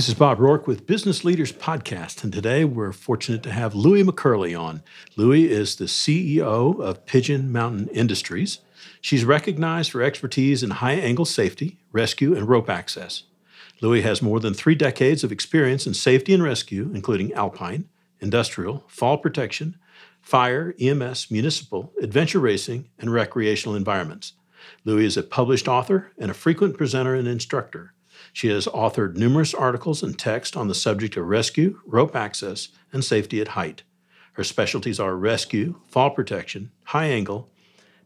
This is Bob Rourke with Business Leaders Podcast, and today we're fortunate to have Loui McCurley on. Loui is the CEO of Pigeon Mountain Industries. She's recognized for expertise in high angle safety, rescue, and rope access. Loui has more than three decades of experience in safety and rescue, including alpine, industrial, fall protection, fire, EMS, municipal, adventure racing, and recreational environments. Loui is a published author and a frequent presenter and instructor. She has authored numerous articles and text on the subject of rescue, rope access, and safety at height. Her specialties are rescue, fall protection, high angle,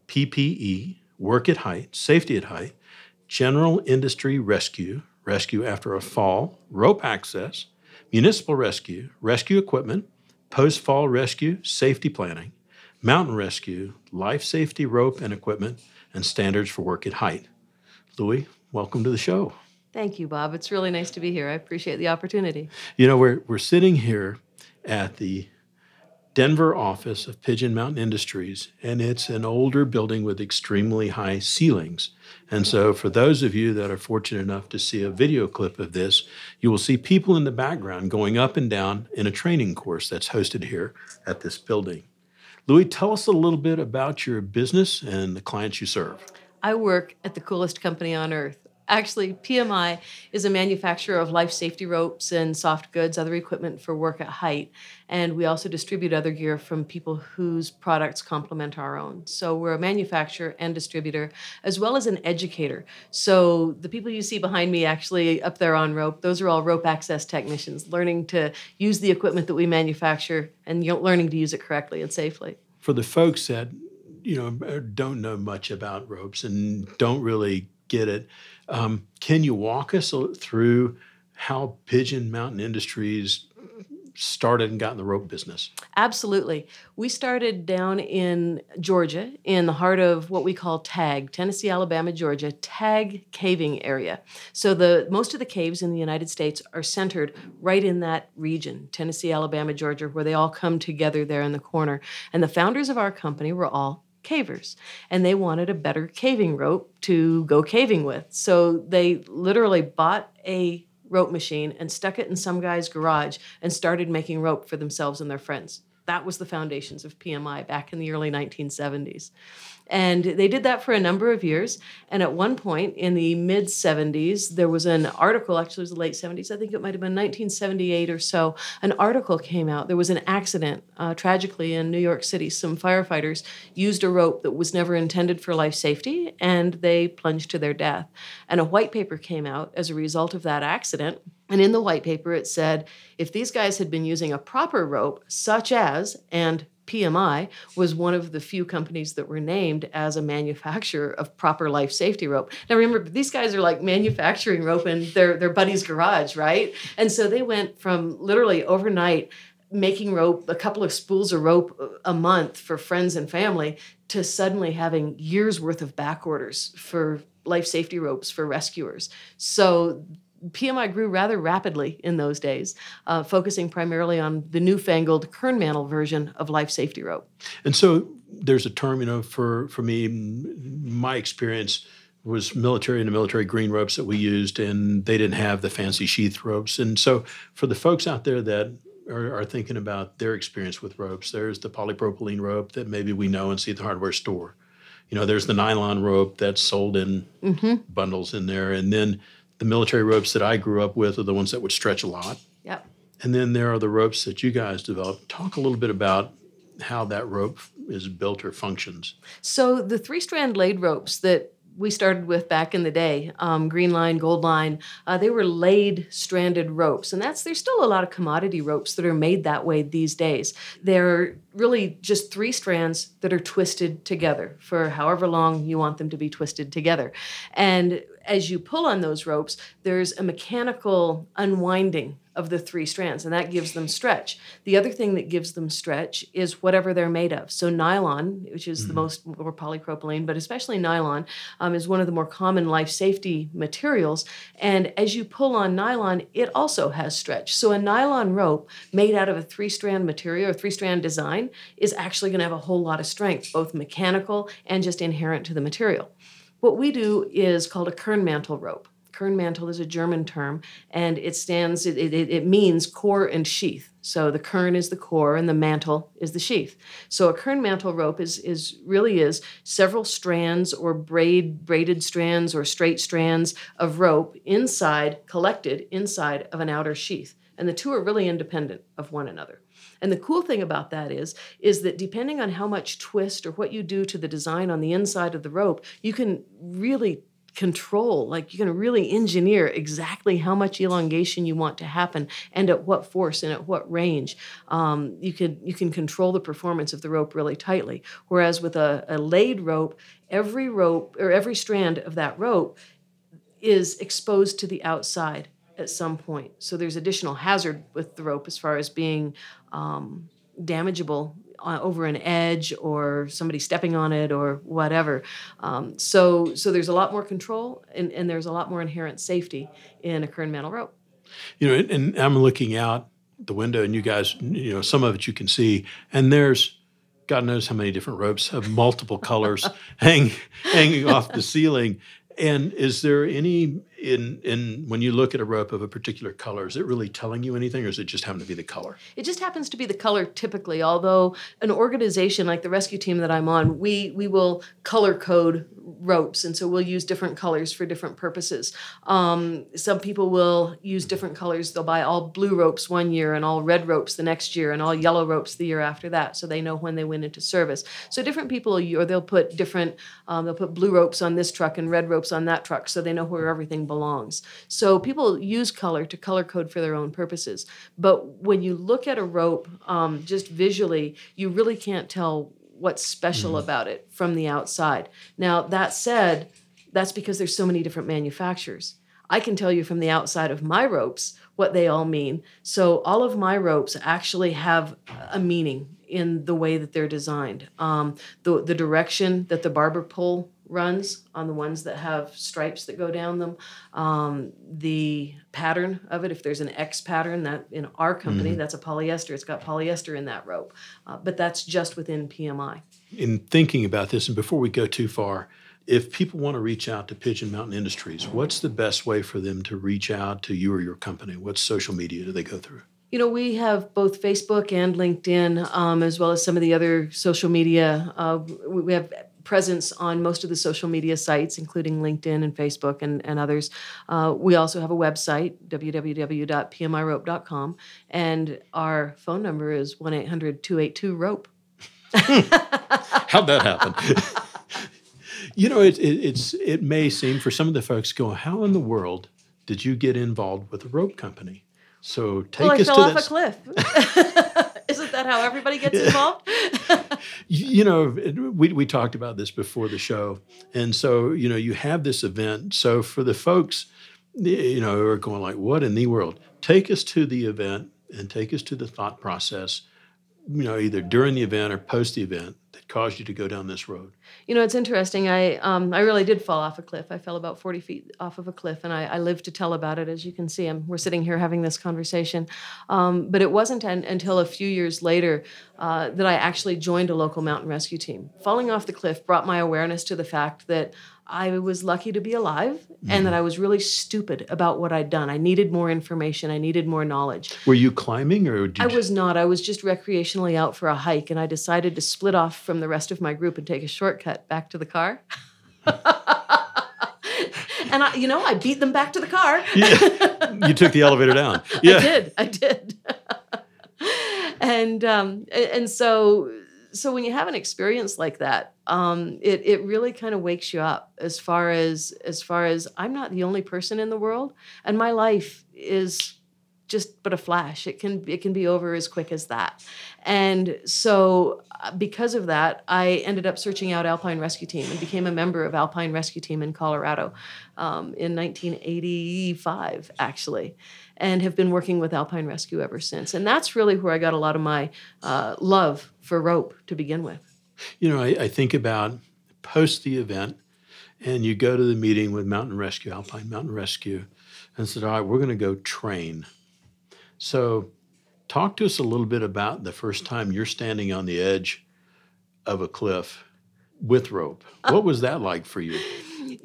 PPE, work at height, safety at height, general industry rescue, rescue after a fall, rope access, municipal rescue, rescue equipment, post fall rescue, safety planning, mountain rescue, life safety rope and equipment, and standards for work at height. Loui, welcome to the show. Thank you, Bob. It's really nice to be here. I appreciate the opportunity. You know, we're, we're sitting here at the Denver office of Pigeon Mountain Industries, and it's an older building with extremely high ceilings. And so, for those of you that are fortunate enough to see a video clip of this, you will see people in the background going up and down in a training course that's hosted here at this building. Louis, tell us a little bit about your business and the clients you serve. I work at the coolest company on earth. Actually, PMI is a manufacturer of life safety ropes and soft goods, other equipment for work at height. And we also distribute other gear from people whose products complement our own. So we're a manufacturer and distributor, as well as an educator. So the people you see behind me, actually up there on rope, those are all rope access technicians, learning to use the equipment that we manufacture and learning to use it correctly and safely. For the folks that you know don't know much about ropes and don't really get it um, can you walk us through how Pigeon Mountain Industries started and got in the rope business? Absolutely. We started down in Georgia, in the heart of what we call TAG, Tennessee, Alabama, Georgia, TAG caving area. So the most of the caves in the United States are centered right in that region, Tennessee, Alabama, Georgia, where they all come together there in the corner. And the founders of our company were all cavers and they wanted a better caving rope to go caving with. So they literally bought a rope machine and stuck it in some guy's garage and started making rope for themselves and their friends. That was the foundations of PMI back in the early 1970s. And they did that for a number of years. And at one point in the mid 70s, there was an article, actually, it was the late 70s, I think it might have been 1978 or so. An article came out. There was an accident, uh, tragically, in New York City. Some firefighters used a rope that was never intended for life safety and they plunged to their death. And a white paper came out as a result of that accident. And in the white paper, it said if these guys had been using a proper rope, such as, and PMI was one of the few companies that were named as a manufacturer of proper life safety rope. Now remember, these guys are like manufacturing rope in their, their buddy's garage, right? And so they went from literally overnight making rope, a couple of spools of rope a month for friends and family, to suddenly having years worth of back orders for life safety ropes for rescuers. So PMI grew rather rapidly in those days, uh, focusing primarily on the newfangled Kernmantle version of life safety rope. And so there's a term, you know, for for me, my experience was military and the military green ropes that we used, and they didn't have the fancy sheath ropes. And so for the folks out there that are, are thinking about their experience with ropes, there's the polypropylene rope that maybe we know and see at the hardware store. You know, there's the nylon rope that's sold in mm-hmm. bundles in there, and then the military ropes that I grew up with are the ones that would stretch a lot. Yep. And then there are the ropes that you guys developed. Talk a little bit about how that rope is built or functions. So the three strand laid ropes that we started with back in the day, um, green line, gold line, uh, they were laid stranded ropes. And that's there's still a lot of commodity ropes that are made that way these days. They're really just three strands that are twisted together for however long you want them to be twisted together. And as you pull on those ropes, there's a mechanical unwinding of the three strands, and that gives them stretch. The other thing that gives them stretch is whatever they're made of. So, nylon, which is mm-hmm. the most, or polypropylene, but especially nylon, um, is one of the more common life safety materials. And as you pull on nylon, it also has stretch. So, a nylon rope made out of a three strand material or three strand design is actually going to have a whole lot of strength, both mechanical and just inherent to the material. What we do is called a Kernmantle rope. Kern mantle is a German term, and it stands. It, it, it means core and sheath. So the kern is the core, and the mantle is the sheath. So a kern mantle rope is is really is several strands or braid braided strands or straight strands of rope inside collected inside of an outer sheath, and the two are really independent of one another. And the cool thing about that is, is that depending on how much twist or what you do to the design on the inside of the rope, you can really control like you can really engineer exactly how much elongation you want to happen and at what force and at what range. Um, you can you can control the performance of the rope really tightly. Whereas with a, a laid rope every rope or every strand of that rope is exposed to the outside at some point. So there's additional hazard with the rope as far as being um, damageable uh, over an edge or somebody stepping on it or whatever. Um, so so there's a lot more control and, and there's a lot more inherent safety in a kern mantle rope. You know, and I'm looking out the window, and you guys, you know, some of it you can see, and there's God knows how many different ropes of multiple colors hang, hanging off the ceiling. And is there any in in when you look at a rope of a particular color, is it really telling you anything, or is it just happen to be the color? It just happens to be the color typically. Although an organization like the rescue team that I'm on, we we will color code ropes, and so we'll use different colors for different purposes. Um, some people will use different colors. They'll buy all blue ropes one year and all red ropes the next year and all yellow ropes the year after that, so they know when they went into service. So different people, or they'll put different, um, they'll put blue ropes on this truck and red ropes on that truck, so they know where everything belongs. So people use color to color code for their own purposes. But when you look at a rope, um, just visually, you really can't tell what's special mm. about it from the outside. Now, that said, that's because there's so many different manufacturers. I can tell you from the outside of my ropes what they all mean. So all of my ropes actually have a meaning in the way that they're designed. Um, the the direction that the barber pole runs on the ones that have stripes that go down them. Um, the pattern of it, if there's an X pattern, that in our company, mm-hmm. that's a polyester. It's got polyester in that rope, uh, but that's just within PMI. In thinking about this, and before we go too far, if people want to reach out to Pigeon Mountain Industries, what's the best way for them to reach out to you or your company? What social media do they go through? You know, we have both Facebook and LinkedIn, um, as well as some of the other social media. Uh, we have presence on most of the social media sites, including LinkedIn and Facebook and, and others. Uh, we also have a website, www.pmirope.com, and our phone number is 1 800 282 ROPE. How'd that happen? you know, it, it, it's, it may seem for some of the folks going, how in the world did you get involved with a rope company? So take well, us to off this. a cliff. Isn't that how everybody gets involved? you know, we, we talked about this before the show. And so, you know, you have this event. So for the folks, you know, who are going like, what in the world? Take us to the event and take us to the thought process, you know, either during the event or post the event caused you to go down this road? You know, it's interesting. I um, I really did fall off a cliff. I fell about 40 feet off of a cliff, and I, I live to tell about it. As you can see, I'm, we're sitting here having this conversation. Um, but it wasn't an, until a few years later uh, that I actually joined a local mountain rescue team. Falling off the cliff brought my awareness to the fact that I was lucky to be alive mm-hmm. and that mm-hmm. I was really stupid about what I'd done. I needed more information, I needed more knowledge. Were you climbing or I was not. I was just recreationally out for a hike and I decided to split off from the rest of my group and take a shortcut back to the car. and I, you know, I beat them back to the car. yeah. You took the elevator down. Yeah. I did. I did. and um, and so so when you have an experience like that, um, it it really kind of wakes you up as far as as far as I'm not the only person in the world, and my life is just but a flash. It can it can be over as quick as that, and so uh, because of that, I ended up searching out Alpine Rescue Team and became a member of Alpine Rescue Team in Colorado um, in 1985, actually and have been working with Alpine Rescue ever since. And that's really where I got a lot of my uh, love for rope to begin with. You know, I, I, think about post the event, and you go to the meeting with Mountain Rescue, Alpine Mountain Rescue, and said, All right, we're going to go train. So, talk to us a little bit about the first time you're standing on the edge of a cliff with rope. What was that like for you?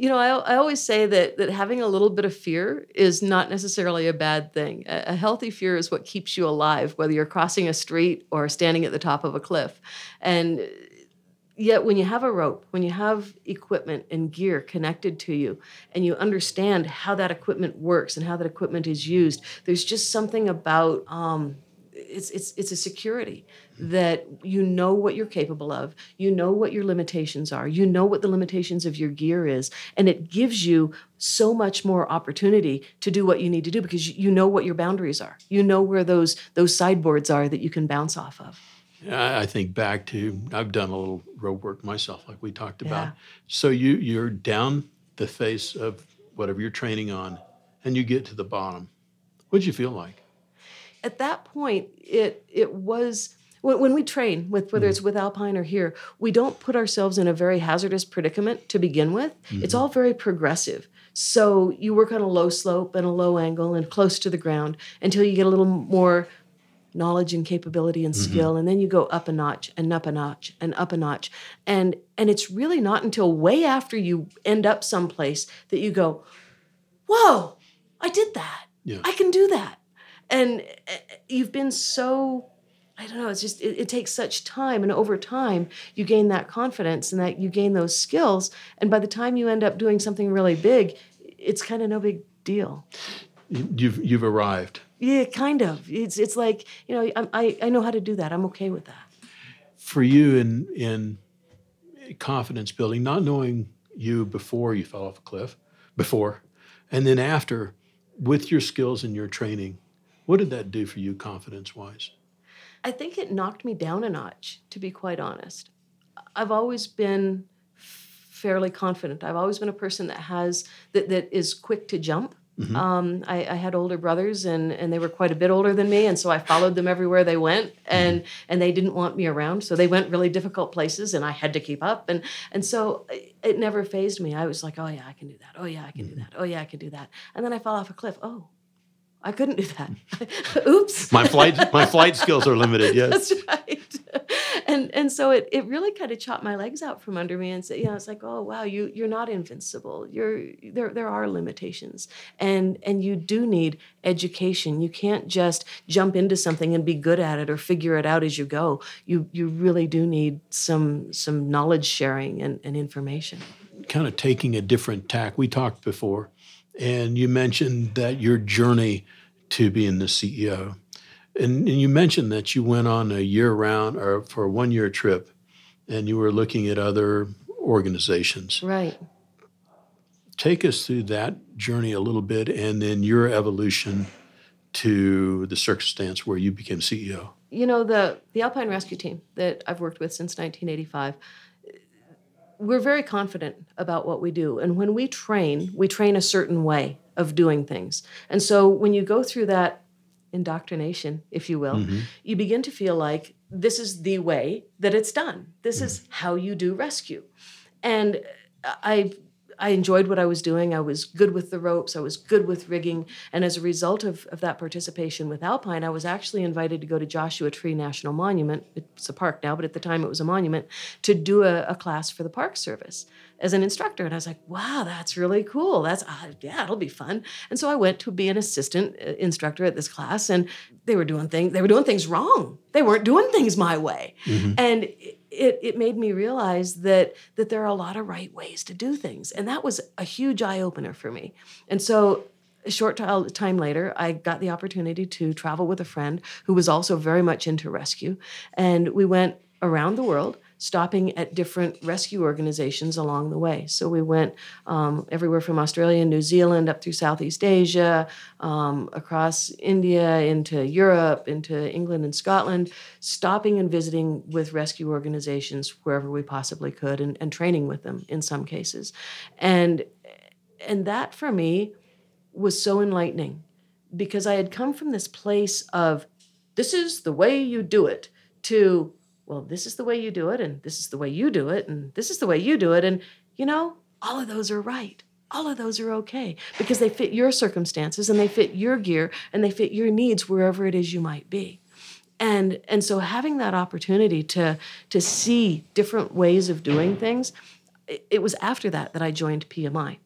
You know, I, I always say that that having a little bit of fear is not necessarily a bad thing. A, a healthy fear is what keeps you alive, whether you're crossing a street or standing at the top of a cliff. And yet when you have a rope when you have equipment and gear connected to you and you understand how that equipment works and how that equipment is used there's just something about um, it's, it's, it's a security that you know what you're capable of you know what your limitations are you know what the limitations of your gear is and it gives you so much more opportunity to do what you need to do because you know what your boundaries are you know where those those sideboards are that you can bounce off of I think back to I've done a little rope work myself, like we talked about. Yeah. So you you're down the face of whatever you're training on, and you get to the bottom. What'd you feel like? At that point, it it was when, we train with whether mm-hmm. it's with alpine or here we don't put ourselves in a very hazardous predicament to begin with mm-hmm. it's all very progressive so you work on a low slope and a low angle and close to the ground until you get a little more knowledge and capability and mm-hmm. skill mm-hmm. and then you go up a notch and up a notch and up a notch and and it's really not until way after you end up someplace that you go whoa i did that yeah. i can do that and eh, you've been so i don't know it's just it, it takes such time and over time you gain that confidence and that you gain those skills and by the time you end up doing something really big it's kind of no big deal you've you've arrived yeah, kind of. It's it's like you know I I know how to do that. I'm okay with that. For you in in confidence building, not knowing you before you fell off a cliff, before, and then after, with your skills and your training, what did that do for you confidence wise? I think it knocked me down a notch. To be quite honest, I've always been fairly confident. I've always been a person that has that that is quick to jump Mm-hmm. Um, I, I, had older brothers, and and they were quite a bit older than me, and so I followed them everywhere they went, and mm-hmm. and they didn't want me around, so they went really difficult places, and I had to keep up, and and so it never phased me. I was like, oh yeah, I can do that. Oh yeah, I can do mm-hmm. that. Oh yeah, I can do that. And then I fell off a cliff. Oh, I couldn't do that. Oops. my flight my flight skills are limited. Yes. That's right. And and so it, it really kind of chopped my legs out from under me and said, you know, it's like, oh wow, you you're not invincible. You're there there are limitations. And and you do need education. You can't just jump into something and be good at it or figure it out as you go. You you really do need some some knowledge sharing and, and information. Kind of taking a different tack. We talked before and you mentioned that your journey to being the CEO. And, and you mentioned that you went on a year round or for a one year trip and you were looking at other organizations. Right. Take us through that journey a little bit and then your evolution to the circumstance where you became CEO. You know, the, the Alpine Rescue Team that I've worked with since 1985 we're very confident about what we do. And when we train, we train a certain way of doing things. And so when you go through that indoctrination, if you will, mm-hmm. you begin to feel like this is the way that it's done. This mm-hmm. is how you do rescue. And I I enjoyed what I was doing. I was good with the ropes. I was good with rigging. And as a result of, of that participation with Alpine, I was actually invited to go to Joshua Tree National Monument. It's a park now, but at the time it was a monument, to do a, a class for the Park Service as an instructor. And I was like, wow, that's really cool. That's, uh, yeah, it'll be fun. And so I went to be an assistant uh, instructor at this class and they were doing things, they were doing things wrong. They weren't doing things my way. Mm-hmm. And it, it it made me realize that that there are a lot of right ways to do things. And that was a huge eye-opener for me. And so a short time later i got the opportunity to travel with a friend who was also very much into rescue. And we went around the world stopping at different rescue organizations along the way. So we went um, everywhere from Australia and New Zealand up through Southeast Asia, um, across India, into Europe, into England and Scotland, stopping and visiting with rescue organizations wherever we possibly could and, and training with them in some cases. And, and that for me was so enlightening because I had come from this place of this is the way you do it to well, this is the way you do it, and this is the way you do it, and this is the way you do it. And, you know, all of those are right. All of those are okay because they fit your circumstances and they fit your gear and they fit your needs wherever it is you might be. And, and so having that opportunity to, to see different ways of doing things, it was after that that I joined PMI.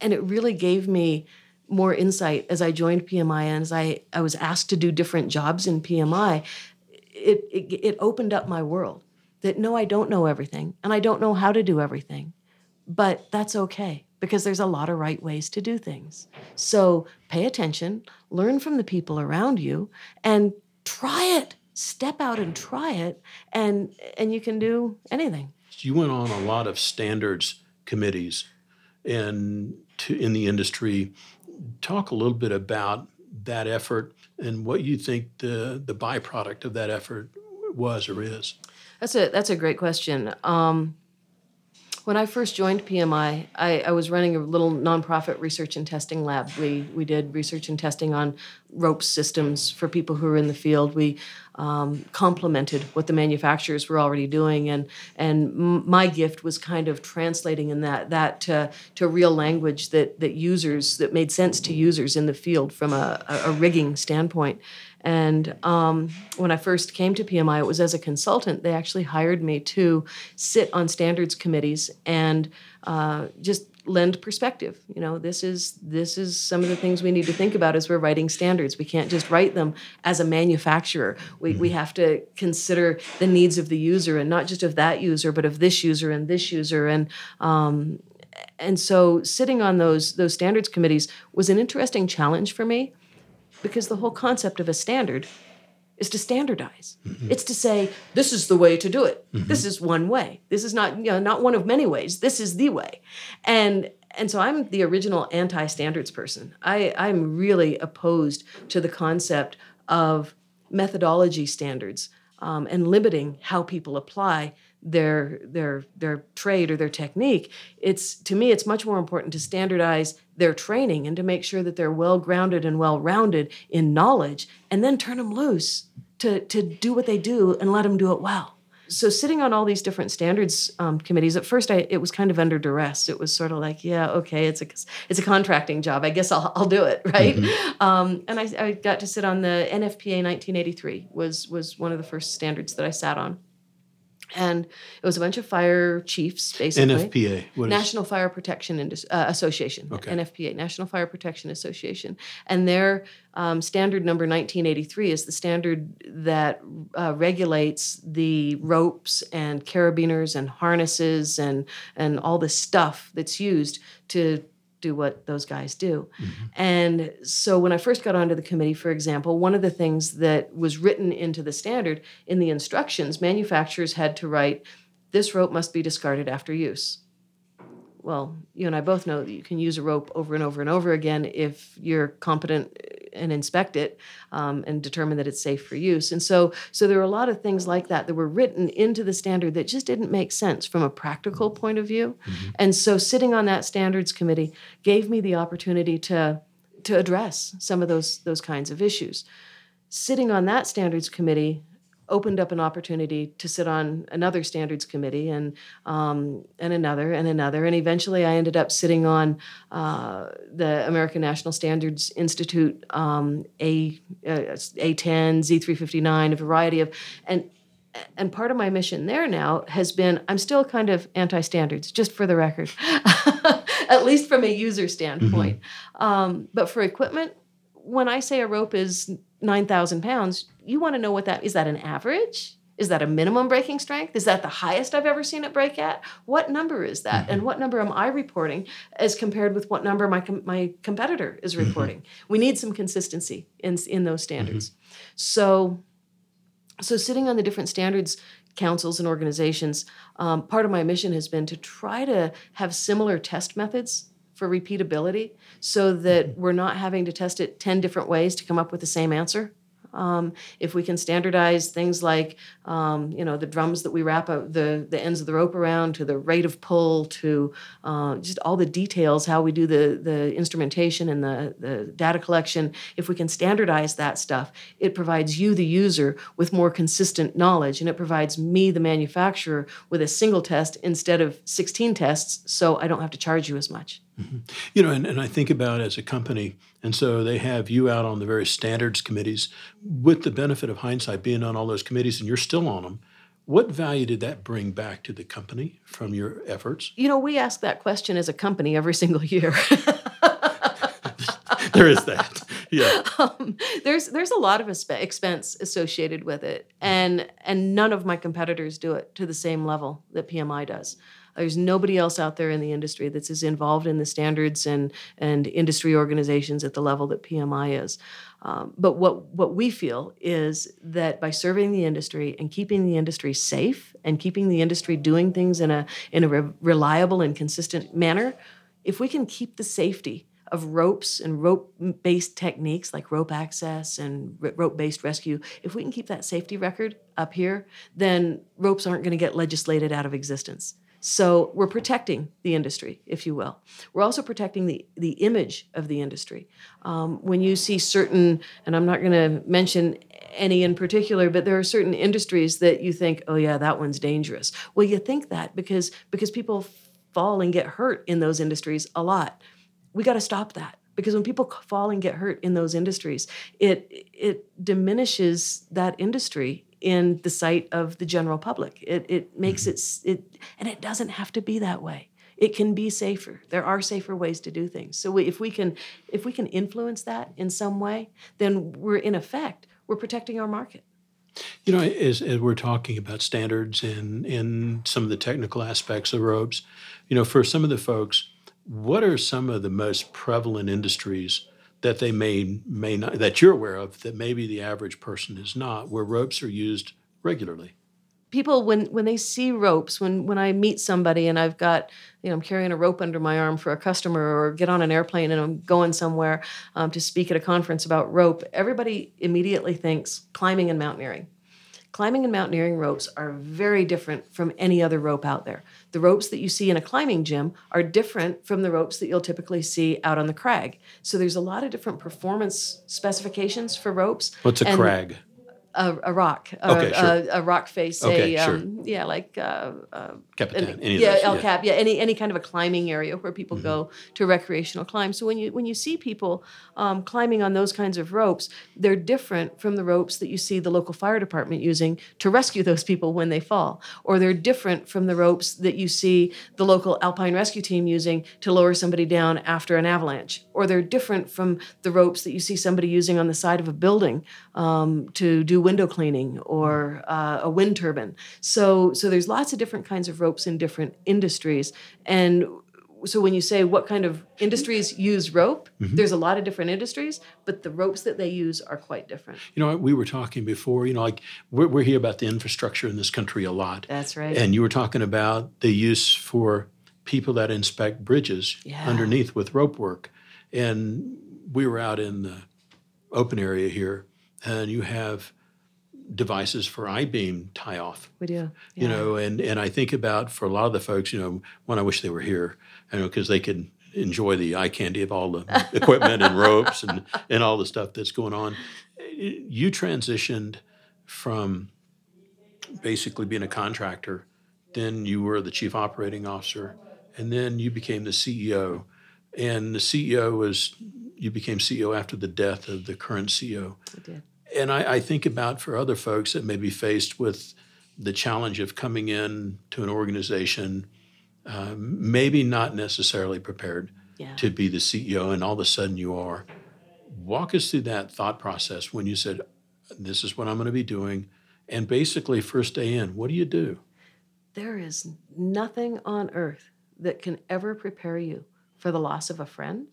And it really gave me more insight as I joined PMI and as I, I was asked to do different jobs in PMI. It, it, it opened up my world that no, I don't know everything and I don't know how to do everything, but that's okay because there's a lot of right ways to do things. So pay attention, learn from the people around you, and try it. Step out and try it, and and you can do anything. You went on a lot of standards committees, and to, in the industry. Talk a little bit about that effort and what you think the the byproduct of that effort was or is. That's a that's a great question. Um, when I first joined PMI, I, I, was running a little nonprofit research and testing lab. We we did research and testing on rope systems for people who are in the field. We um, complemented what the manufacturers were already doing, and and my gift was kind of translating in that that to, to real language that that users that made sense to users in the field from a, a rigging standpoint. And um, when I first came to PMI, it was as a consultant. They actually hired me to sit on standards committees and uh, just lend perspective. You know, this is this is some of the things we need to think about as we're writing standards. We can't just write them as a manufacturer. We we mm-hmm. have to consider the needs of the user and not just of that user, but of this user and this user and. Um, and so sitting on those those standards committees was an interesting challenge for me because the whole concept of a standard is to standardize. Mm-hmm. It's to say this is the way to do it. Mm-hmm. This is one way. This is not you know not one of many ways. This is the way. And and so I'm the original anti-standards person. I I'm really opposed to the concept of methodology standards um, and limiting how people apply their their their trade or their technique it's to me it's much more important to standardize their training and to make sure that they're well grounded and well rounded in knowledge and then turn them loose to to do what they do and let them do it well. So sitting on all these different standards um, committees at first I, it was kind of under duress. It was sort of like yeah okay it's a it's a contracting job. I guess i'll, I'll do it right? Mm-hmm. um, and I, I got to sit on the nfpa 1983 was was one of the first standards that i sat on and it was a bunch of fire chiefs, basically. NFPA, what National Fire Protection Indus- uh, Association. Okay. NFPA, National Fire Protection Association, and their um, standard number 1983 is the standard that uh, regulates the ropes and carabiners and harnesses and and all the stuff that's used to do what those guys do. Mm-hmm. And so when I first got onto the committee, for example, one of the things that was written into the standard in the instructions, manufacturers had to write, this rope must be discarded after use. Well, you and I both know that you can use a rope over and over and over again if you're competent and inspect it um, and determine that it's safe for use. And so, so there are a lot of things like that that were written into the standard that just didn't make sense from a practical point of view. Mm-hmm. And so, sitting on that standards committee gave me the opportunity to to address some of those those kinds of issues. Sitting on that standards committee opened up an opportunity to sit on another standards committee and um, and another and another and eventually I ended up sitting on uh, the American National Standards Institute um, A uh, A10 Z359 a variety of and and part of my mission there now has been I'm still kind of anti standards, just for the record, at least from a user standpoint. Mm-hmm. Um, but for equipment, when I say a rope is 9,000 pounds, you want to know what that is. That an average? Is that a minimum breaking strength? Is that the highest I've ever seen it break at? What number is that? Mm-hmm. And what number am I reporting as compared with what number my, com- my competitor is mm-hmm. reporting? Mm-hmm. We need some consistency in, in those standards. Mm-hmm. So, so sitting on the different standards councils and organizations, um, part of my mission has been to try to have similar test methods for repeatability so that mm-hmm. we're not having to test it 10 different ways to come up with the same answer. Um, if we can standardize things like, um, you know, the drums that we wrap the the ends of the rope around, to the rate of pull, to uh, just all the details, how we do the the instrumentation and the the data collection. If we can standardize that stuff, it provides you, the user, with more consistent knowledge, and it provides me, the manufacturer, with a single test instead of 16 tests, so I don't have to charge you as much. Mm-hmm. You know, and, and I think about as a company, and so they have you out on the various standards committees with the benefit of hindsight being on all those committees and you're still on them. What value did that bring back to the company from your efforts? You know, we ask that question as a company every single year. there is that. Yeah. Um, there's there's a lot of expense associated with it, and and none of my competitors do it to the same level that PMI does. There's nobody else out there in the industry that's as involved in the standards and and industry organizations at the level that PMI is. Um, but what what we feel is that by serving the industry and keeping the industry safe and keeping the industry doing things in a in a re- reliable and consistent manner, if we can keep the safety of ropes and rope based techniques like rope access and rope based rescue, if we can keep that safety record up here, then ropes aren't going to get legislated out of existence. So we're protecting the industry, if you will. We're also protecting the, the image of the industry. Um, when you see certain, and I'm not going to mention any in particular, but there are certain industries that you think, oh yeah, that one's dangerous. Well, you think that because because people fall and get hurt in those industries a lot. We got to stop that because when people fall and get hurt in those industries, it it diminishes that industry in the sight of the general public. It, it makes mm-hmm. it, it, and it doesn't have to be that way. It can be safer. There are safer ways to do things. So we, if we can, if we can influence that in some way, then we're in effect we're protecting our market. You know, as, as we're talking about standards and in some of the technical aspects of ropes, you know, for some of the folks, what are some of the most prevalent industries that they may may not that you're aware of that maybe the average person is not where ropes are used regularly. People when when they see ropes when when i meet somebody and i've got you know i'm carrying a rope under my arm for a customer or get on an airplane and i'm going somewhere um, to speak at a conference about rope everybody immediately thinks climbing and mountaineering. Climbing and mountaineering ropes are very different from any other rope out there the ropes that you see in a climbing gym are different from the ropes that you'll typically see out on the crag. So there's a lot of different performance specifications for ropes. What's a crag? A, a rock, okay, a, sure. a, a, rock face, okay, a sure. um, yeah, like uh, uh, Capitan, any, yeah, El yeah. Cap, yeah, any any kind of a climbing area where people mm-hmm. go to recreational climb. So when you when you see people um, climbing on those kinds of ropes, they're different from the ropes that you see the local fire department using to rescue those people when they fall, or they're different from the ropes that you see the local alpine rescue team using to lower somebody down after an avalanche, or they're different from the ropes that you see somebody using on the side of a building um, to do window cleaning or uh, a wind turbine. So, so there's lots of different kinds of ropes in different industries. And so when you say what kind of industries use rope, mm-hmm. there's a lot of different industries, but the ropes that they use are quite different. You know, we were talking before, you know, like we're, we're here about the infrastructure in this country a lot. That's right. And you were talking about the use for people that inspect bridges yeah. underneath with rope work. And we were out in the open area here and you have devices for I-beam tie-off. We do. Yeah. You know, and and I think about for a lot of the folks, you know, when I wish they were here, you know, because they could enjoy the eye candy of all the equipment and ropes and and all the stuff that's going on. You transitioned from basically being a contractor, then you were the chief operating officer, and then you became the CEO. And the CEO was you became CEO after the death of the current CEO. I did and I, I, think about for other folks that may be faced with the challenge of coming in to an organization, uh, maybe not necessarily prepared yeah. to be the CEO, and all of a sudden you are. Walk us through that thought process when you said, "This is what I'm going to be doing," and basically, first day in, what do you do? There is nothing on earth that can ever prepare you for the loss of a friend,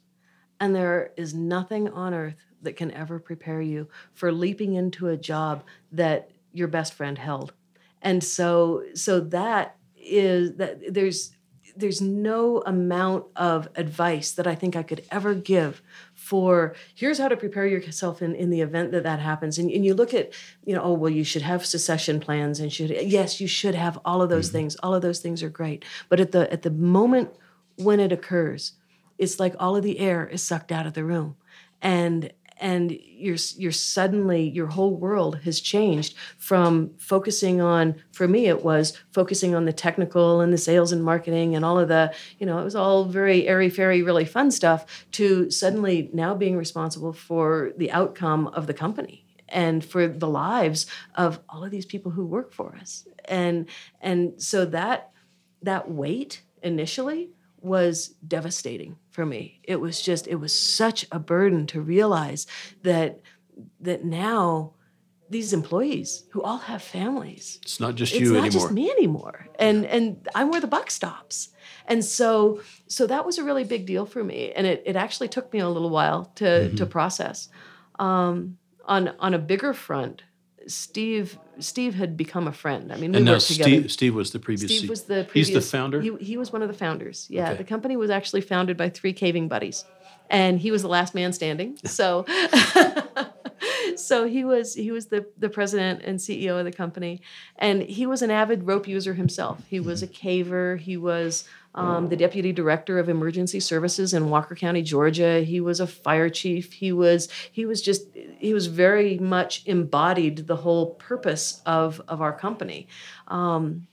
and there is nothing on earth that can ever prepare you for leaping into a job that your best friend held. And so so that is that there's there's no amount of advice that I think I could ever give for here's how to prepare yourself in, in the event that that happens. And, and you look at, you know, oh, well, you should have succession plans and should, yes, you should have all of those mm-hmm. things. All of those things are great. But at the, at the moment when it occurs, it's like all of the air is sucked out of the room. And, and you're you're suddenly your whole world has changed from focusing on for me it was focusing on the technical and the sales and marketing and all of the you know it was all very airy fairy really fun stuff to suddenly now being responsible for the outcome of the company and for the lives of all of these people who work for us. And and so that that weight initially was devastating for me. It was just it was such a burden to realize that that now these employees who all have families. It's not just you anymore. it's not anymore. just me anymore. And and I'm where the buck stops. And so so that was a really big deal for me. And it, it actually took me a little while to Mm-hmm. to process. Um, on on a bigger front, Steve Steve had become a friend. I mean, we and now worked together. Steve, Steve was the previous. Steve was the previous. He's the founder. He, he was one of the founders. Yeah, Okay. the company was actually founded by three caving buddies, and he was the last man standing. So, so he was he was the the president and CEO of the company, and he was an avid rope user himself. He was a caver. He was um, the deputy director of emergency services in Walker County, Georgia. He was a fire chief. He was he was just he was very much embodied the whole purpose of of our company. Um,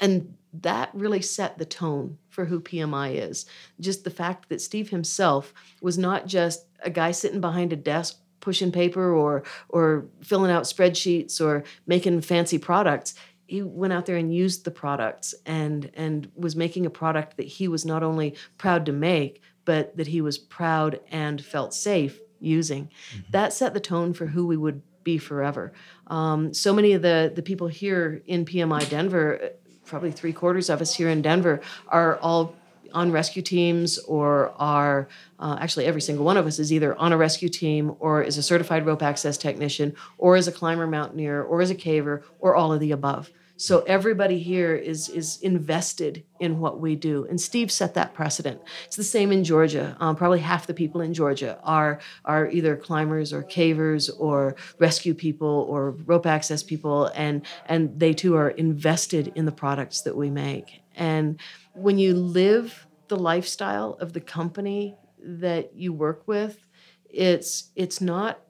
and that really set the tone for who PMI is. Just the fact that Steve himself was not just a guy sitting behind a desk pushing paper or or filling out spreadsheets or making fancy products. He went out there and used the products and and was making a product that he was not only proud to make, but that he was proud and felt safe using. That set the tone for who we would be forever. Um, so many of the the people here in PMI Denver, probably three quarters of us here in Denver, are all on rescue teams or are uh, actually every single one of us is either on a rescue team or is a certified rope access technician or is a climber mountaineer or is a caver or all of the above. So everybody here is is invested in what we do, and Steve set that precedent. It's the same in Georgia. Um, probably half the people in Georgia are are either climbers or cavers or rescue people or rope access people, and and they too are invested in the products that we make. And when you live the lifestyle of the company that you work with, it's it's not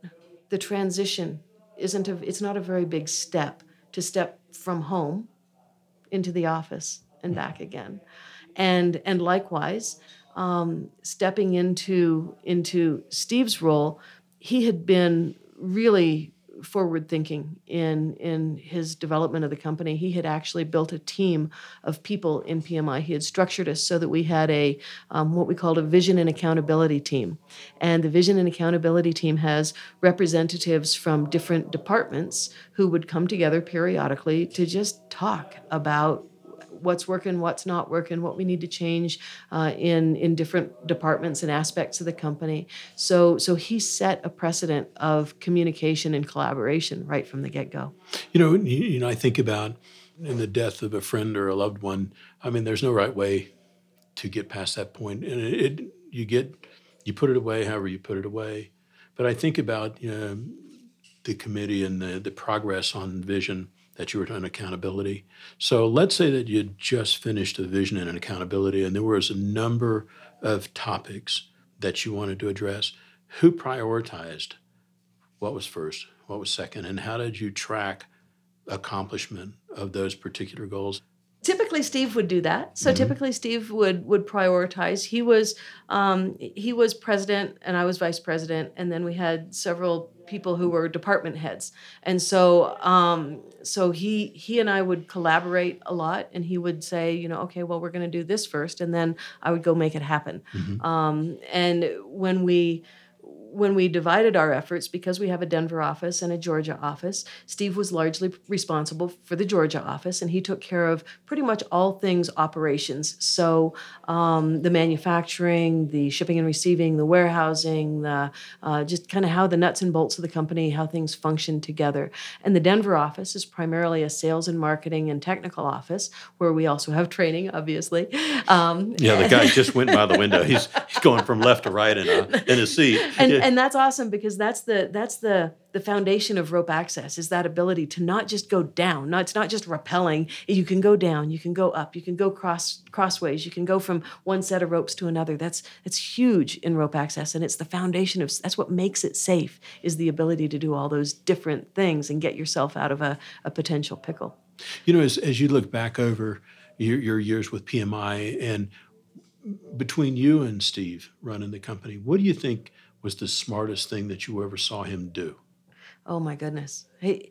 the transition isn't a it's not a very big step to step from home into the office and back again. And and likewise um, stepping into into steve's role he had been really forward thinking in in his development of the company. He had actually built a team of people in pmi he had structured us so that we had a um, what we called a vision and accountability team. And the vision and accountability team has representatives from different departments who would come together periodically to just talk about what's working, what's not working, what we need to change uh, in in different departments and aspects of the company. So so he set a precedent of communication and collaboration right from the get go. You know, you, know, I think about in the death of a friend or a loved one. I mean, there's no right way to get past that point, and it, it you get you put it away however you put it away. But I think about you know, the committee and the, the progress on vision that you were doing accountability. So let's say that you just finished a vision and an accountability, and there was a number of topics that you wanted to address. Who prioritized? What was first? What was second? And how did you track accomplishment of those particular goals? typically steve would do that so typically steve would would prioritize he was um, he was president and i was vice president and then we had several people who were department heads. And so um, so he he and i would collaborate a lot and he would say you know okay well we're going to do this first and then i would go make it happen. Um, and when we when we divided our efforts, because we have a Denver office and a Georgia office, Steve was largely responsible for the Georgia office, and he took care of pretty much all things operations. So um, the manufacturing, the shipping and receiving, the warehousing, the uh, just kind of how the nuts and bolts of the company, how things function together. And the Denver office is primarily a sales and marketing and technical office, where we also have training, obviously. Um, Yeah, the guy just went by the window. He's he's going from left to right in a in a seat. and. And that's awesome because that's the that's the the foundation of rope access is that ability to not just go down no it's not just rappelling. You can go down you can go up you can go cross crossways you can go from one set of ropes to another. That's that's huge in rope access and it's the foundation of that's what makes it safe is the ability to do all those different things and get yourself out of a, a potential pickle. You know, as, as you look back over your, your years with PMI and between you and Steve running the company, what do you think was the smartest thing that you ever saw him do? Oh my goodness. He,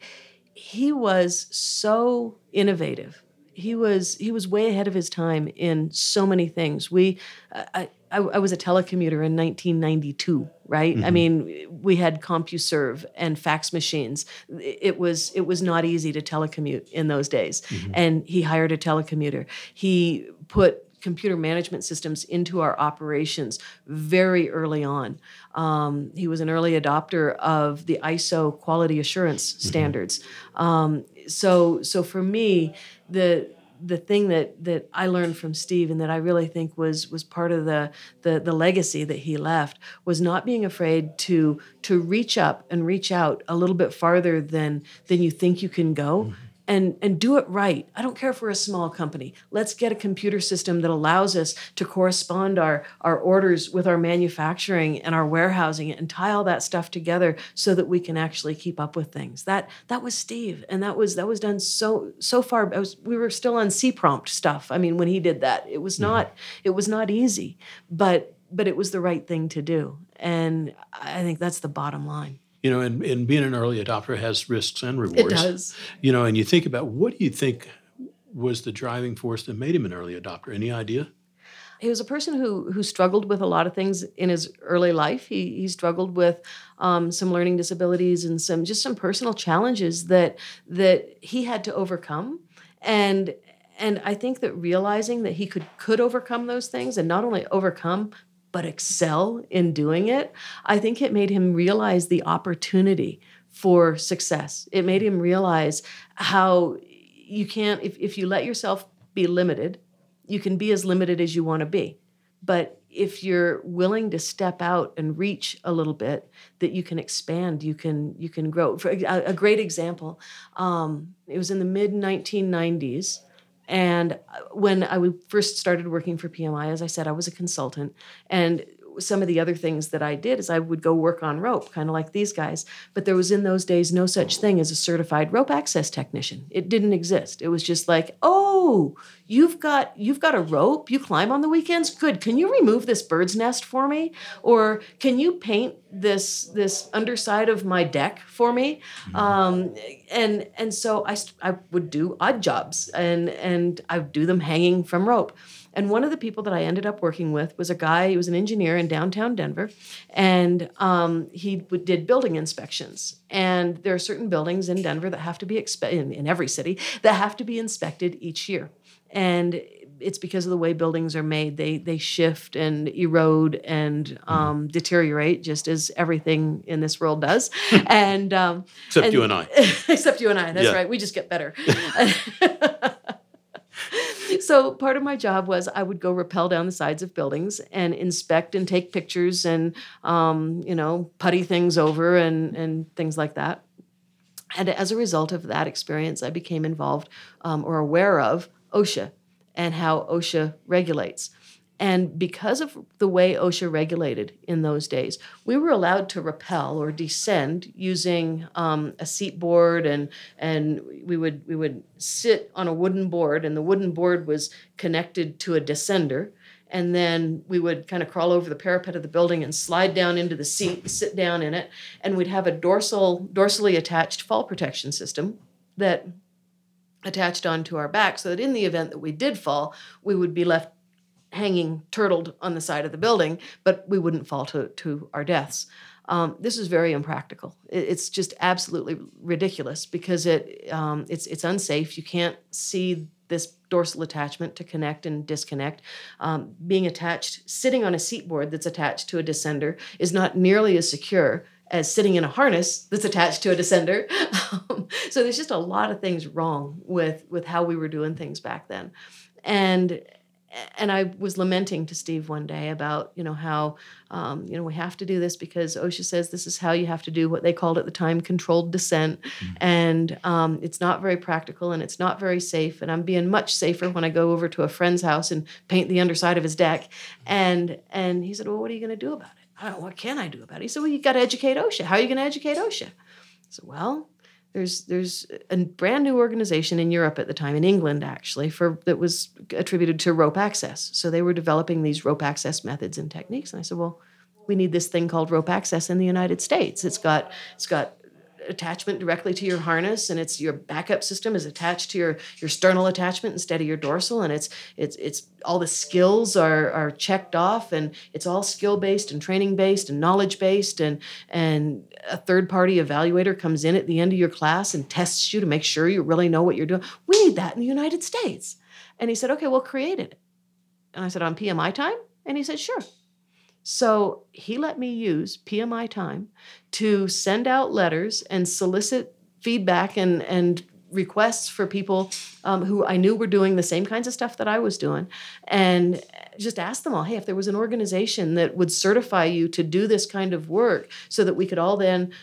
he was so innovative. He was he was way ahead of his time in so many things. We I, I, I was a telecommuter in 1992, right? Mm-hmm. I mean, we had CompuServe and fax machines. It was it was not easy to telecommute in those days. Mm-hmm. And he hired a telecommuter. He put computer management systems into our operations very early on. Um, he was an early adopter of the ISO quality assurance mm-hmm. standards. Mm-hmm. Um, so, so for me, the the thing that that I learned from Steve and that I really think was was part of the, the the legacy that he left was not being afraid to to reach up and reach out a little bit farther than than you think you can go. Mm-hmm and and do it right. I don't care if we're a small company. Let's get a computer system that allows us to correspond our our orders with our manufacturing and our warehousing and tie all that stuff together so that we can actually keep up with things. That that was Steve and that was that was done so so far was, we were still on C prompt stuff. I mean when he did that, it was mm-hmm. not it was not easy, but but it was the right thing to do. And I think that's the bottom line you know, and, and being an early adopter has risks and rewards. It does. You know, and you think about what do you think was the driving force that made him an early adopter? Any idea? He was a person who who struggled with a lot of things in his early life. He he struggled with um, some learning disabilities and some just some personal challenges that that he had to overcome. And and I think that realizing that he could could overcome those things and not only overcome but excel in doing it, I think it made him realize the opportunity for success. It made him realize how you can't, if, if you let yourself be limited, you can be as limited as you want to be. But if you're willing to step out and reach a little bit, that you can expand, you can you can grow. For a, a great example, um, it was in the mid 1990s. And uh, when I first started working for PMI, as I said, I was a consultant. And some of the other things that I did is I would go work on rope, kind of like these guys. But there was in those days no such thing as a certified rope access technician. It didn't exist. It was just like, oh, you've got you've got a rope. You climb on the weekends. Good. Can you remove this bird's nest for me? Or can you paint this this underside of my deck for me? Mm-hmm. Um, and and so I I would do odd jobs and and I would do them hanging from rope. And one of the people that I ended up working with was a guy, he was an engineer in downtown Denver, and um, he did building inspections. And there are certain buildings in Denver that have to be, expe- in, in every city, that have to be inspected each year. And it's because of the way buildings are made. They they shift and erode and mm-hmm. um, deteriorate, just as everything in this world does. and um, except and, you and I. except you and I. That's yeah. right. We just get better. so part of my job was I would go rappel down the sides of buildings and inspect and take pictures and um, you know putty things over and and things like that. And as a result of that experience, I became involved um, or aware of OSHA and how OSHA regulates. And because of the way OSHA regulated in those days, we were allowed to rappel or descend using um, a seat board, and and we would we would sit on a wooden board, and the wooden board was connected to a descender, and then we would kind of crawl over the parapet of the building and slide down into the seat, sit down in it, and we'd have a dorsal dorsally attached fall protection system that attached onto our back so that in the event that we did fall, we would be left hanging turtled on the side of the building, but we wouldn't fall to, to our deaths. Um, this is very impractical. It's just absolutely ridiculous because it um, it's it's unsafe. You can't see this dorsal attachment to connect and disconnect. Um, being attached, sitting on a seat board that's attached to a descender is not nearly as secure as sitting in a harness that's attached to a descender. So there's just a lot of things wrong with with how we were doing things back then, and and I was lamenting to Steve one day about you know how um, you know we have to do this because OSHA says this is how you have to do what they called at the time controlled descent, mm-hmm. and um, it's not very practical and it's not very safe. And I'm being much safer when I go over to a friend's house and paint the underside of his deck. And and he said, well, what are you going to do about it? I don't, what can I do about it? He said, well, you got to educate OSHA. How are you going to educate OSHA? I said, well, there's there's a brand new organization in Europe at the time, in England actually, for that was attributed to rope access. So they were developing these rope access methods and techniques. And I said, well, we need this thing called rope access in the United States. It's got it's got attachment directly to your harness and it's your backup system is attached to your your sternal attachment instead of your dorsal and it's it's it's all the skills are are checked off and it's all skill based and training based and knowledge based and and a third party evaluator comes in at the end of your class and tests you to make sure you really know what you're doing. We need that in the united states. And he said okay we'll create it. And i said on pmi time? And he said sure so he let me use PMI time to send out letters and solicit feedback and, and requests for people um, who I knew were doing the same kinds of stuff that I was doing, and just ask them all, hey, if there was an organization that would certify you to do this kind of work, so that we could all then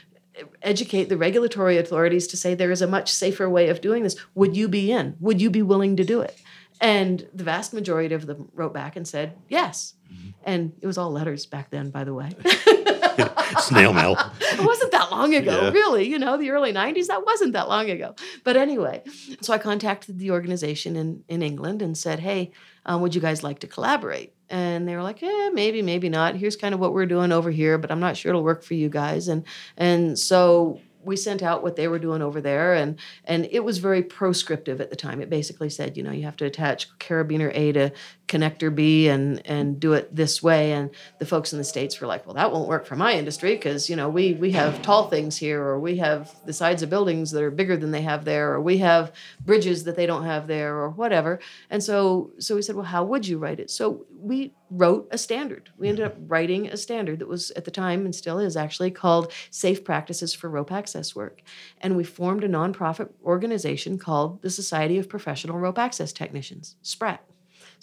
educate the regulatory authorities to say there is a much safer way of doing this, would you be in? Would you be willing to do it? And the vast majority of them wrote back and said yes. Mm-hmm. And it was all letters back then, by the way. Snail mail. it wasn't that long ago, yeah. really. You know, the early 90s, that wasn't that long ago. But anyway, so I contacted the organization in, in England and said, hey, um, would you guys like to collaborate? And they were like, eh, maybe, maybe not. Here's kind of what we're doing over here, but I'm not sure it'll work for you guys. And and so we sent out what they were doing over there and and it was very proscriptive at the time. It basically said you know you have to attach carabiner a to connector b and and do it this way and the folks in the states were like well that won't work for my industry because you know we we have tall things here or we have the sides of buildings that are bigger than they have there or we have bridges that they don't have there or whatever and so so we said well how would you write it so we wrote a standard. We ended up writing a standard that was at the time and still is actually called Safe Practices for Rope Access Work. And we formed a nonprofit organization called the Society of Professional Rope Access Technicians, SPRAT.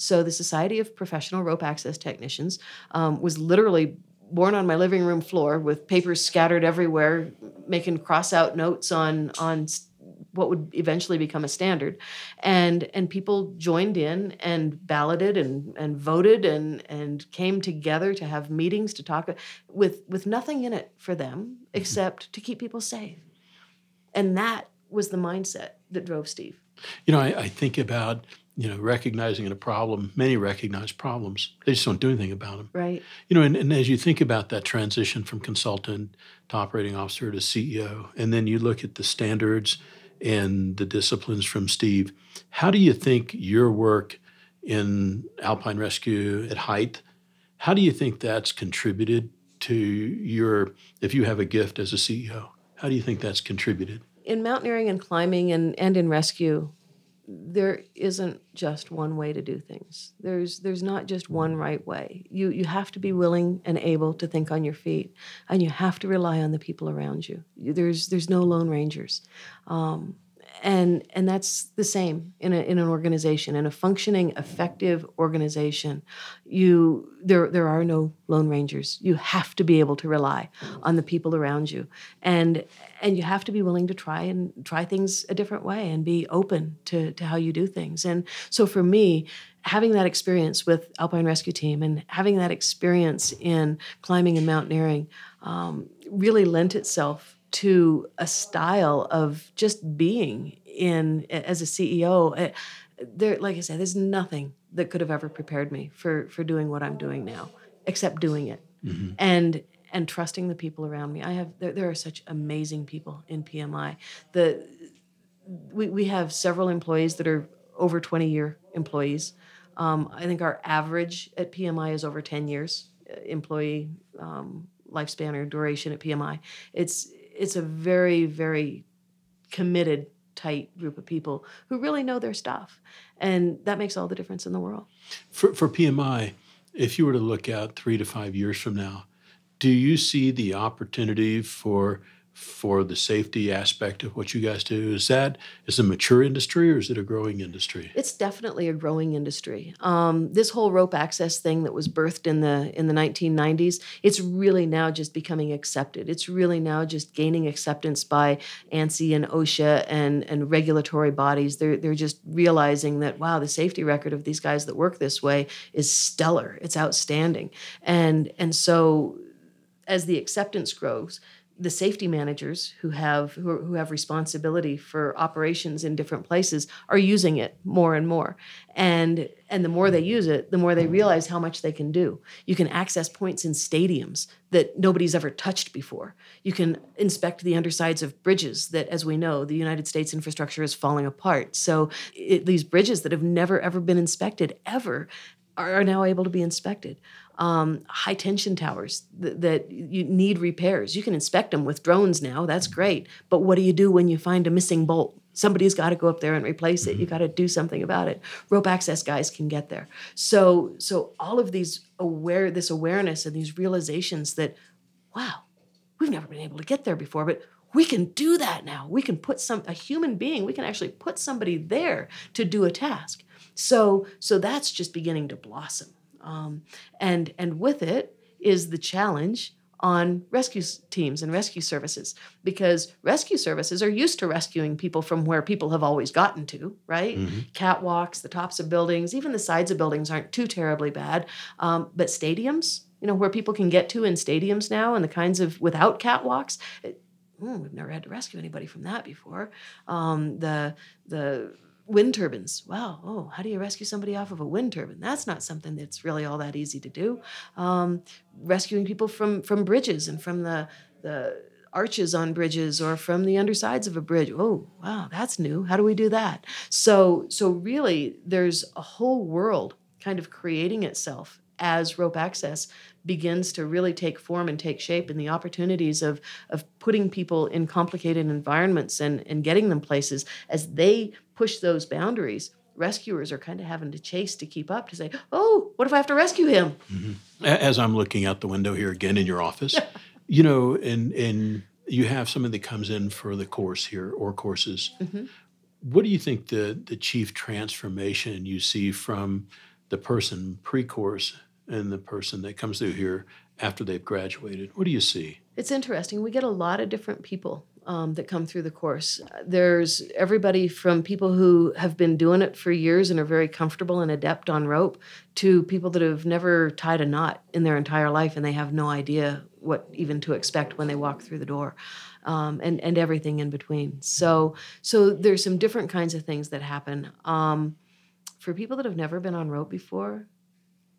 So the Society of Professional Rope Access Technicians um, was literally born on my living room floor with papers scattered everywhere, making cross out notes on on what would eventually become a standard. And and people joined in and balloted and and voted and and came together to have meetings to talk with with nothing in it for them mm-hmm. except to keep people safe. And that was the mindset that drove steve. You know i, I think about you know recognizing a problem many recognize problems they just don't do anything about them right you know and, and as you think about that transition from consultant to operating officer to ceo and then you look at the standards and the disciplines from Steve. How do you think your work in alpine rescue at height, how do you think that's contributed to your, if you have a gift as a CEO, how do you think that's contributed? In mountaineering and climbing and, and in rescue, there isn't just one way to do things. There's there's not just one right way. You you have to be willing and able to think on your feet, and you have to rely on the people around you. There's there's no lone rangers. Um, and and that's the same in, a, in an organization in a functioning effective organization. You there there are no lone rangers. You have to be able to rely on the people around you. And and you have to be willing to try and try things a different way and be open to to how you do things. And so for me having that experience with alpine rescue team and having that experience in climbing and mountaineering um, really lent itself to a style of just being in as a CEO. Eh, there, like I said, there's nothing that could have ever prepared me for for doing what I'm doing now, except doing it mm-hmm. and and trusting the people around me. I have there, there are such amazing people in PMI. The we we have several employees that are over 20 year employees. Um, I think our average at PMI is over 10 years uh, employee um, lifespan or duration at PMI. It's it's a very very committed tight group of people who really know their stuff. And that makes all the difference in the world. For, for pmi if you were to look out three to five years from now do you see the opportunity for for the safety aspect of what you guys do? Is that is a mature industry or is it a growing industry? It's definitely a growing industry. Um, this whole rope access thing that was birthed in the in the 1990s, it's really now just becoming accepted. It's really now just gaining acceptance by ANSI and OSHA and and regulatory bodies. They're they're just realizing that wow, the safety record of these guys that work this way is stellar. It's outstanding, and and so as the acceptance grows the safety managers who have who, who have responsibility for operations in different places are using it more and more. And and the more they use it the more they realize how much they can do. You can access points in stadiums that nobody's ever touched before. You can inspect the undersides of bridges that as we know the united states infrastructure is falling apart. So it, these bridges that have never ever been inspected ever are now able to be inspected um, high tension towers th- that you need repairs. You can inspect them with drones now. That's great. But what do you do when you find a missing bolt? Somebody's got to go up there and replace it. You got to do something about it. Rope access guys can get there. So, so all of these aware, this awareness and these realizations that, wow, we've never been able to get there before, but we can do that now. We can put some a human being. We can actually put somebody there to do a task. So, so that's just beginning to blossom. Um, and and with it is the challenge on rescue teams and rescue services because rescue services are used to rescuing people from where people have always gotten to, right? Mm-hmm. Catwalks, the tops of buildings, even the sides of buildings aren't too terribly bad. Um, but stadiums, you know, where people can get to in stadiums now and the kinds of without catwalks, it, mm, we've never had to rescue anybody from that before. Um, the the wind turbines. Wow. Oh, how do you rescue somebody off of a wind turbine? That's not something that's really all that easy to do. Um, rescuing people from from bridges and from the the arches on bridges or from the undersides of a bridge. Oh, wow, that's new. How do we do that? So so really, there's a whole world kind of creating itself as rope access begins to really take form and take shape and the opportunities of of putting people in complicated environments and and getting them places as they push those boundaries rescuers are kind of having to chase to keep up to say oh what if i have to rescue him mm-hmm. as i'm looking out the window here again in your office you know and and you have someone that comes in for the course here or courses mm-hmm. what do you think the the chief transformation you see from the person pre-course and the person that comes through here after they've graduated? What do you see? It's interesting. We get a lot of different people um, that come through the course. There's everybody from people who have been doing it for years and are very comfortable and adept on rope to people that have never tied a knot in their entire life and they have no idea what even to expect when they walk through the door. Um, and and everything in between. So so there's some different kinds of things that happen. Um, for people that have never been on rope before,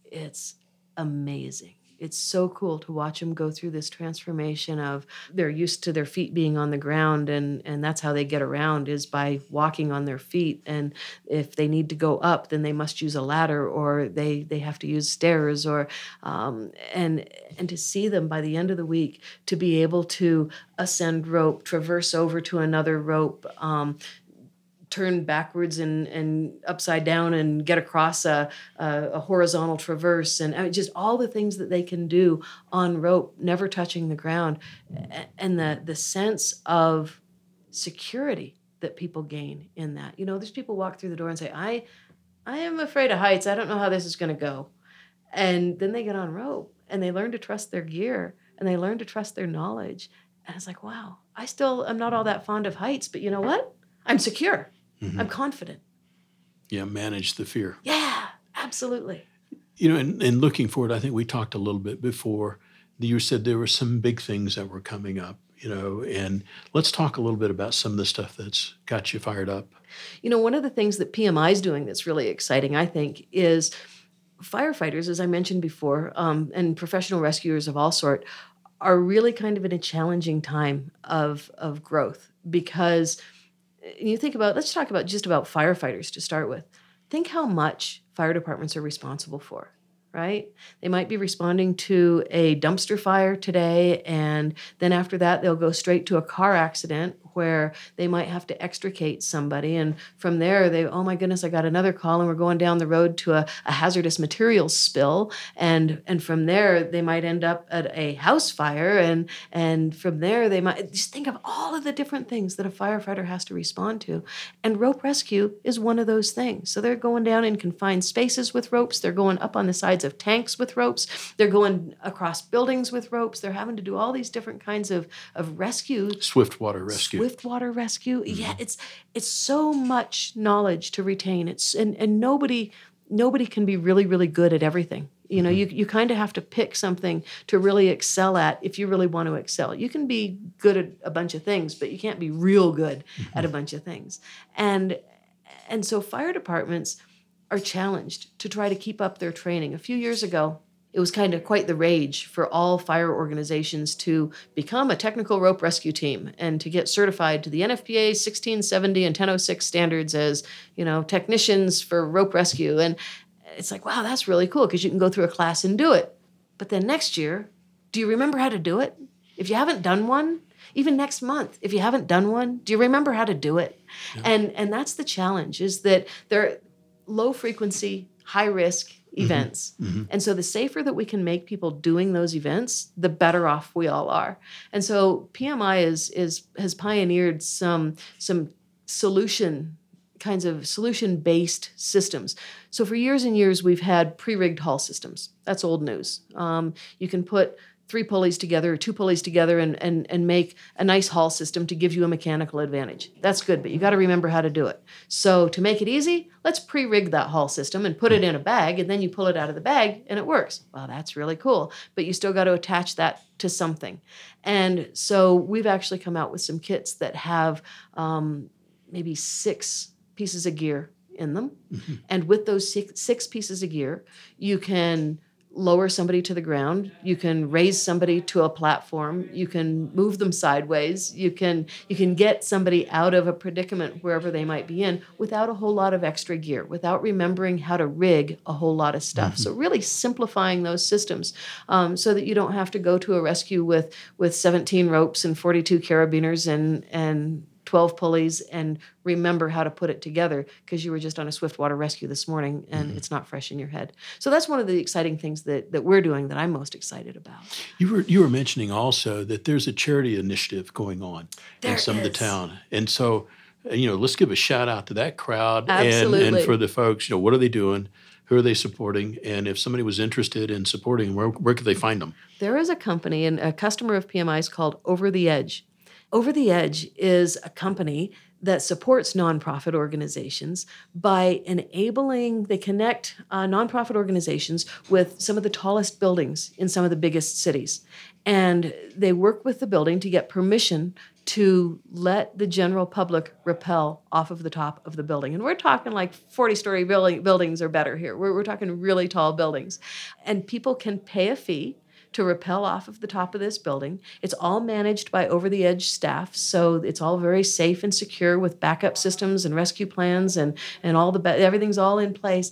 it's amazing. It's so cool to watch them go through this transformation of they're used to their feet being on the ground and and that's how they get around is by walking on their feet and if they need to go up then they must use a ladder or they they have to use stairs or um, and and to see them by the end of the week to be able to ascend rope traverse over to another rope um, turn backwards and, and upside down and get across a, a, a horizontal traverse and I mean, just all the things that they can do on rope, never touching the ground, and the the sense of security that people gain in that. You know, there's people walk through the door and say, "I, I am afraid of heights. I don't know how this is going to go," and then they get on rope and they learn to trust their gear and they learn to trust their knowledge. And it's like, wow, I still am not all that fond of heights, but you know what? I'm secure. Mm-hmm. I'm confident. Yeah, manage the fear. Yeah, absolutely. You know, and, and looking forward, I think we talked a little bit before. You said there were some big things that were coming up, you know, and let's talk a little bit about some of the stuff that's got you fired up. You know, one of the things that PMI is doing that's really exciting, I think, is firefighters, as I mentioned before, um, and professional rescuers of all sort, are really kind of in a challenging time of of growth because you think about let's talk about just about firefighters to start with. Think how much fire departments are responsible for right? They might be responding to a dumpster fire today and then after that they'll go straight to a car accident where they might have to extricate somebody. And from there, they, oh my goodness, I got another call and we're going down the road to a, a hazardous materials spill. And, and from there, they might end up at a house fire. And, and from there, they might just think of all of the different things that a firefighter has to respond to. And rope rescue is one of those things. So they're going down in confined spaces with ropes, they're going up on the sides of tanks with ropes, they're going across buildings with ropes, they're having to do all these different kinds of, of rescue. Swift water rescue water rescue. Mm-hmm. Yeah, it's it's so much knowledge to retain. It's and and nobody nobody can be really really good at everything You know, you, you kind of have to pick something to really excel at if you really want to excel. You can be good at a bunch of things, but you can't be real good at a bunch of things. And and so fire departments are challenged to try to keep up their training. A few years ago, it was kind of quite the rage for all fire organizations to become a technical rope rescue team and to get certified to the NFPA 1670 and 1006 standards as, you know, technicians for rope rescue. And it's like, wow, that's really cool because you can go through a class and do it. But then next year, do you remember how to do it? If you haven't done one, even next month, if you haven't done one, do you remember how to do it? Yeah. And and that's the challenge is that they're low frequency, high risk. Events. Mm-hmm. And so the safer that we can make people doing those events, the better off we all are. And so PMI is is has pioneered some some solution kinds of solution based systems. So for years and years we've had pre-rigged haul systems. That's old news. Um, you can put three pulleys together or two pulleys together and, and, and make a nice haul system to give you a mechanical advantage. That's good, but you got to remember how to do it. So, to make it easy, let's pre rig that haul system and put it in a bag, and then you pull it out of the bag and it works. Well, that's really cool, but you still got to attach that to something. And so, we've actually come out with some kits that have um, maybe six pieces of gear in them. Mm-hmm. And with those six, six pieces of gear, you can lower somebody to the ground. You can raise somebody to a platform. You can move them sideways. You can you can get somebody out of a predicament wherever they might be in without a whole lot of extra gear without remembering how to rig a whole lot of stuff. Mm-hmm. so really simplifying those systems um, so that you don't have to go to a rescue with with 17 ropes and 42 carabiners and and 12 pulleys and remember how to put it together because you were just on a swiftwater rescue this morning and mm-hmm. it's not fresh in your head. So that's one of the exciting things that, that we're doing that I'm most excited about. You were you were mentioning also that there's a charity initiative going on there in some is. of the town. And so uh, you know, let's give a shout out to that crowd and, and for the folks, you know, what are they doing? Who are they supporting? And if somebody was interested in supporting, where, where could they find them? There is a company and a customer of PMI's called Over the Edge. Over the Edge is a company that supports nonprofit organizations by enabling, they connect uh, nonprofit organizations with some of the tallest buildings in some of the biggest cities. And they work with the building to get permission to let the general public rappel off of the top of the building. And we're talking like 40 story building, buildings or better here. We're, we're talking really tall buildings. And people can pay a fee to rappel off of the top of this building. It's all managed by over the edge staff, so it's all very safe and secure with backup systems and rescue plans and and all the everything's all in place.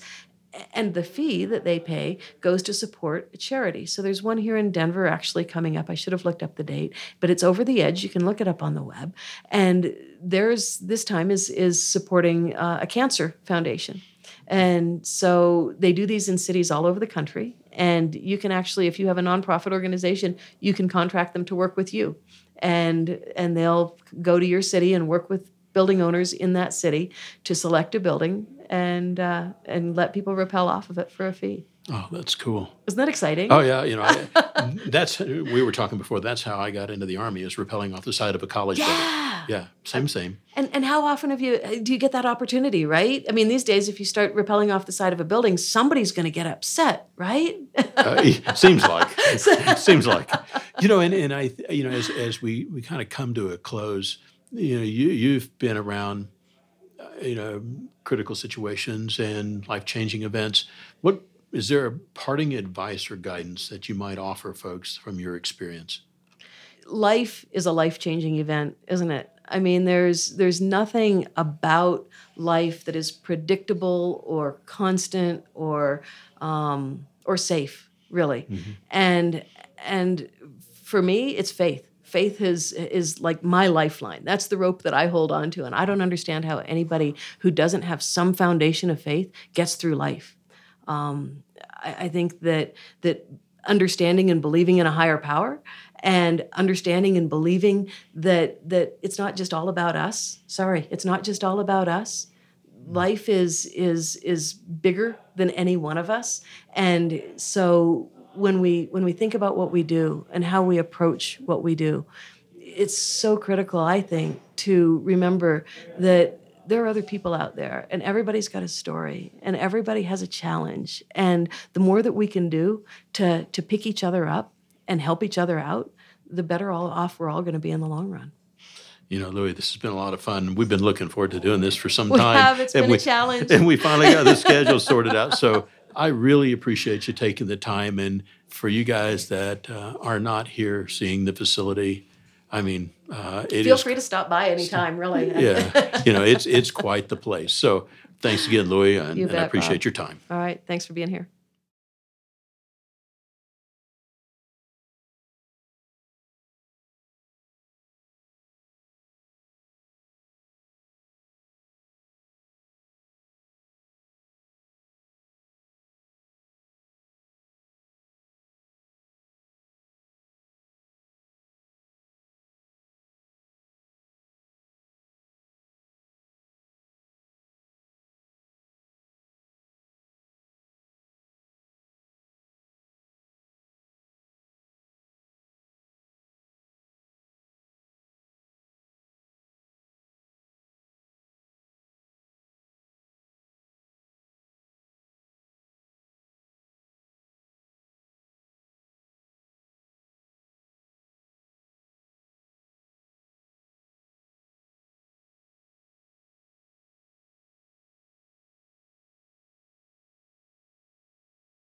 And the fee that they pay goes to support a charity. So there's one here in Denver actually coming up. I should have looked up the date, but it's over the edge. You can look it up on the web. And there's this time is is supporting uh, a cancer foundation. And so they do these in cities all over the country. And you can actually, if you have a nonprofit organization, you can contract them to work with you. And and they'll go to your city and work with building owners in that city to select a building and uh, and let people rappel off of it for a fee. Oh, that's cool. Isn't that exciting? Oh yeah, you know, I, that's we were talking before. That's how I got into the army is rappelling off the side of a college yeah. building. Yeah, same, same. And and how often have you do you get that opportunity? Right? I mean, these days, if you start rappelling off the side of a building, somebody's going to get upset, right? uh, seems like. seems like. You know, and and I, you know, as as we we kind of come to a close, you know, you you've been around, uh, you know, critical situations and life changing events. What is there a parting advice or guidance that you might offer folks from your experience? Life is a life-changing event, isn't it? I mean, there's there's nothing about life that is predictable or constant or um, or safe, really. Mm-hmm. And and for me, it's faith. Faith is is like my lifeline. That's the rope that I hold on to, and I don't understand how anybody who doesn't have some foundation of faith gets through life. Um, I, I think that that understanding and believing in a higher power and understanding and believing that that it's not just all about us. Sorry it's not just all about us. Life is is is bigger than any one of us. And so when we when we think about what we do and how we approach what we do it's so critical i think to remember that there are other people out there, and everybody's got a story, and everybody has a challenge. And the more that we can do to to pick each other up and help each other out, the better all off we're all going to be in the long run. You know, Loui, this has been a lot of fun. We've been looking forward to doing this for some We time. have. It's and been a we, challenge. And we finally got the schedule sorted out. So I really appreciate you taking the time. And for you guys that uh, are not here seeing the facility, I mean, uh, Feel is- free to stop by anytime, really. yeah, you know, it's it's quite the place. So thanks again, Loui, and, and I appreciate Bob. your time. All right. Thanks for being here.